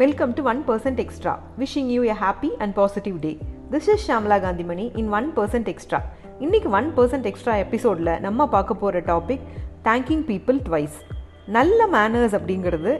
Welcome to 1% Extra, wishing you a happy and positive day. This is Shamla Gandhimani in 1% Extra. இன்னைக்கு one percent extra எபிசோடில் நம்ம பார்க்க போகிற topic thanking people twice நல்ல manners அப்படிங்கிறது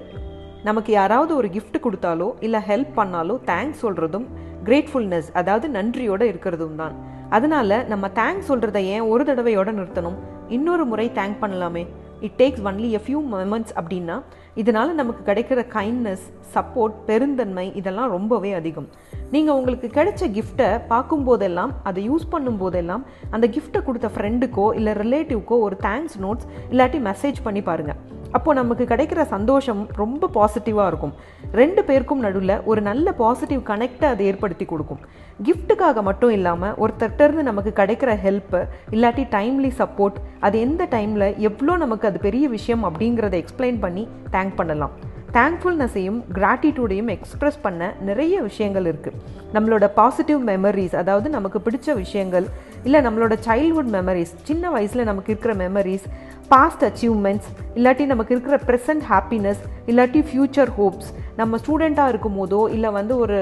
நமக்கு யாராவது ஒரு கிஃப்ட் கொடுத்தாலோ இல்லை ஹெல்ப் பண்ணாலோ தேங்க்ஸ் சொல்கிறதும் கிரேட்ஃபுல்னஸ் அதாவது நன்றியோட இருக்கிறதும் தான். அதனால நம்ம தேங்க்ஸ் சொல்கிறத ஏன் ஒரு தடவையோட நிறுத்தணும்? இன்னொரு முறை தேங்க் பண்ணலாமே. It takes only a few moments அப்படின்னா இதனால் நமக்கு கிடைக்கிற கைண்ட்னஸ் சப்போர்ட் பெருந்தன்மை இதெல்லாம் ரொம்பவே அதிகம். நீங்கள் உங்களுக்கு கிடைச்ச கிஃப்ட்டை பார்க்கும்போதெல்லாம் அதை யூஸ் பண்ணும்போதெல்லாம் அந்த கிஃப்ட்டை கொடுத்த ஃப்ரெண்டுக்கோ இல்லை ரிலேட்டிவ்க்கோ ஒரு தேங்க்ஸ் நோட்ஸ் இல்லாட்டி மெசேஜ் பண்ணி பாருங்கள் அப்போது நமக்கு கிடைக்கிற சந்தோஷம் ரொம்ப பாசிட்டிவாக இருக்கும். ரெண்டு பேருக்கும் நடுவில் ஒரு நல்ல பாசிட்டிவ் கனெக்டை அது ஏற்படுத்தி கொடுக்கும். கிஃப்ட்டுக்காக மட்டும் இல்லாமல் ஒருத்தர்கிட்டருந்து நமக்கு கிடைக்கிற ஹெல்ப்பு இல்லாட்டி டைம்லி சப்போர்ட் அது எந்த டைமில் எவ்வளோ நமக்கு அது பெரிய விஷயம் அப்படிங்கிறத எக்ஸ்பிளைன் பண்ணி தேங்க் பண்ணலாம். தேங்க்ஃபுல்னஸையும் கிராட்டிடியூடையும் எக்ஸ்ப்ரெஸ் பண்ண நிறைய விஷயங்கள் இருக்குது நம்மளோட பாசிட்டிவ் மெமரிஸ் அதாவது நமக்கு பிடிச்ச விஷயங்கள் இல்லை நம்மளோட சைல்ட்ஹுட் மெமரிஸ் சின்ன வயசில் நமக்கு இருக்கிற மெமரிஸ் பாஸ்ட் அச்சீவ்மெண்ட்ஸ் இல்லாட்டி நமக்கு இருக்கிற ப்ரெசன்ட் ஹாப்பினஸ் இல்லாட்டி ஃப்யூச்சர் ஹோப்ஸ் நம்ம ஸ்டூடெண்ட்டாக இருக்கும் போதோ இல்லை வந்து ஒரு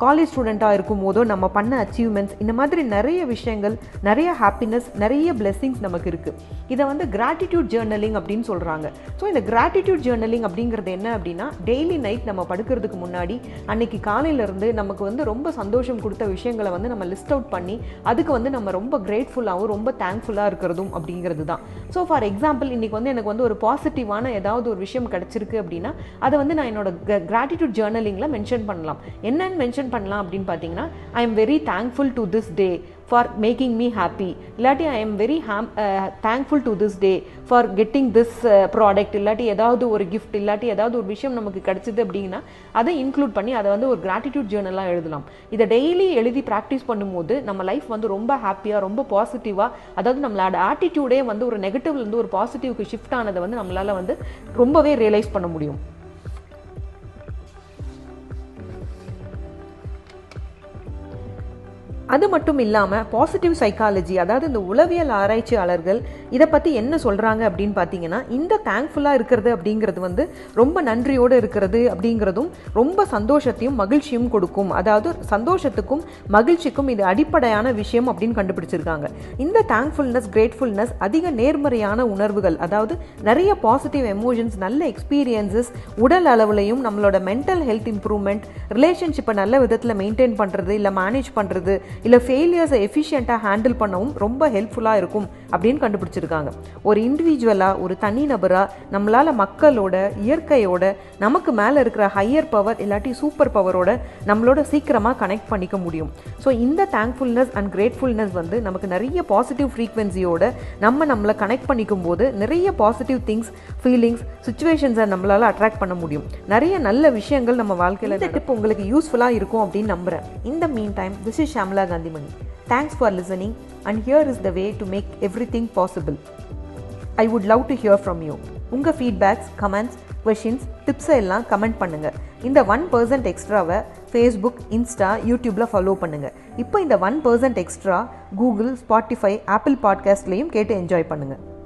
காலேஜ் ஸ்டூடெண்ட்டாக இருக்கும் போதோ நம்ம பண்ண அச்சீவ்மெண்ட்ஸ் இந்த மாதிரி நிறைய விஷயங்கள் நிறைய ஹாப்பினஸ் நிறைய பிளெஸ்ஸிங்ஸ் நமக்கு இருக்குது இதை வந்து கிராட்டிடியூட் ஜேர்னலிங் அப்படின்னு சொல்கிறாங்க ஸோ இந்த கிராட்டிடியூட் ஜேர்னலிங் அப்படிங்கிறது என்ன அப்படின்னா டெய்லி நைட் நம்ம படுக்கிறதுக்கு முன்னாடி அன்னைக்கு காலையிலேருந்து நமக்கு வந்து ரொம்ப சந்தோஷம் கொடுத்த விஷயங்களை வந்து நம்ம லிஸ்ட் அவுட் பண்ணி அதுக்கு வந்து நம்ம ரொம்ப கிரேட்ஃபுல்லாகவும் ரொம்ப தேங்க்ஃபுல்லாக இருக்கிறதும் அப்படிங்கிறது தான். ஸோ ஃபார் எக்ஸாம்பிள் இன்றைக்கி வந்து எனக்கு வந்து ஒரு பாசிட்டிவான ஏதாவது ஒரு விஷயம் கிடச்சிருக்கு அப்படின்னா அதை வந்து நான் என்னோட கிராட்டிடியூட் ஜேர்னலிங்கில் மென்ஷன் பண்ணலாம். என்னன்னு மென்ஷன் பண்ணலாம் அப்படின்னு பார்த்தீங்கன்னா I am very thankful to this day for making me happy இல்லாட்டி I am very hmm thankful to this day for getting this product இல்லாட்டி ஏதாவது ஒரு கிஃப்ட் இல்லாட்டி ஏதாவது ஒரு விஷயம் நமக்கு கிடச்சிது அப்படின்னா அதை இன்க்ளூட் பண்ணி அதை வந்து ஒரு கிராட்டிடியூட் ஜேர்னலாக எழுதலாம். இதை டெய்லி எழுதி ப்ராக்டிஸ் பண்ணும்போது நம்ம லைஃப் வந்து ரொம்ப ஹாப்பியாக ரொம்ப பாசிட்டிவாக அதாவது நம்மளோட ஆட்டிடியூடே வந்து ஒரு நெகட்டிவ்லேருந்து ஒரு பாசிட்டிவ்க்கு ஷிஃப்ட் ஆனதை வந்து நம்மளால் வந்து ரொம்பவே ரியலைஸ் பண்ண முடியும். அது மட்டும் இல்லாமல் பாசிட்டிவ் சைக்காலஜி அதாவது இந்த உளவியல் ஆராய்ச்சியாளர்கள் இதை பற்றி என்ன சொல்கிறாங்க அப்படின்னு பார்த்தீங்கன்னா இந்த தேங்க்ஃபுல்லாக இருக்கிறது அப்படிங்கிறது வந்து ரொம்ப நன்றியோடு இருக்கிறது அப்படிங்கிறதும் ரொம்ப சந்தோஷத்தையும் மகிழ்ச்சியும் கொடுக்கும். அதாவது சந்தோஷத்துக்கும் மகிழ்ச்சிக்கும் இது அடிப்படையான விஷயம் அப்படின்னு கண்டுபிடிச்சிருக்காங்க. இந்த தேங்க்ஃபுல்னஸ் கிரேட்ஃபுல்னஸ் அதிக நேர்மறையான உணர்வுகள் அதாவது நிறைய பாசிட்டிவ் எமோஷன்ஸ் நல்ல எக்ஸ்பீரியன்சஸ் உடல் அளவுலையும் நம்மளோட மென்டல் ஹெல்த் இம்ப்ரூவ்மெண்ட் ரிலேஷன்ஷிப்பை நல்ல விதத்தில் மெயின்டைன் பண்ணுறது இல்லை மேனேஜ் பண்ணுறது இல்லை ஃபெயிலியர்ஸை எஃபிஷியண்ட்டாக ஹேண்டில் பண்ணவும் ரொம்ப ஹெல்ப்ஃபுல்லாக இருக்கும். அப்படின்னு கண்டுபிடிச்சிருக்காங்க. ஒரு இண்டிவிஜுவலாக ஒரு தனிநபராக நம்மளால் மக்களோட இயற்கையோட நமக்கு மேலே இருக்கிற ஹையர் பவர் இல்லாட்டி சூப்பர் பவரோட நம்மளோட சீக்கிரமாக கனெக்ட் பண்ணிக்க முடியும். ஸோ இந்த தேங்க்ஃபுல்னஸ் அண்ட் கிரேட்ஃபுல்னஸ் வந்து நமக்கு நிறைய பாசிட்டிவ் ஃப்ரீக்வன்சியோட நம்ம நம்மளை கனெக்ட் பண்ணிக்கும் போது நிறைய பாசிட்டிவ் திங்ஸ் ஃபீலிங்ஸ் சுச்சுவேஷன்ஸை நம்மளால் அட்ராக்ட் பண்ண முடியும். நிறைய நல்ல விஷயங்கள் நம்ம வாழ்க்கையில் இந்த டிப் உங்களுக்கு யூஸ்ஃபுல்லாக இருக்கும் அப்படின்னு நம்புகிறேன் இந்த meantime this is Shamla Kanthimani thanks for listening and here is the way to make everything possible I would love to hear from you உங்கள் ஃபீட்பேக்ஸ் கமெண்ட்ஸ் கொஷின்ஸ் டிப்ஸை எல்லாம் கமெண்ட் பண்ணுங்கள் இந்த ஒன் பர்சன்ட் எக்ஸ்ட்ராவை ஃபேஸ்புக் இன்ஸ்டா யூடியூப்பில் follow பண்ணுங்கள் இப்போ இந்த one percent extra Google Spotify Apple பாட்காஸ்ட்லேயும் கேட்டு என்ஜாய் பண்ணுங்கள்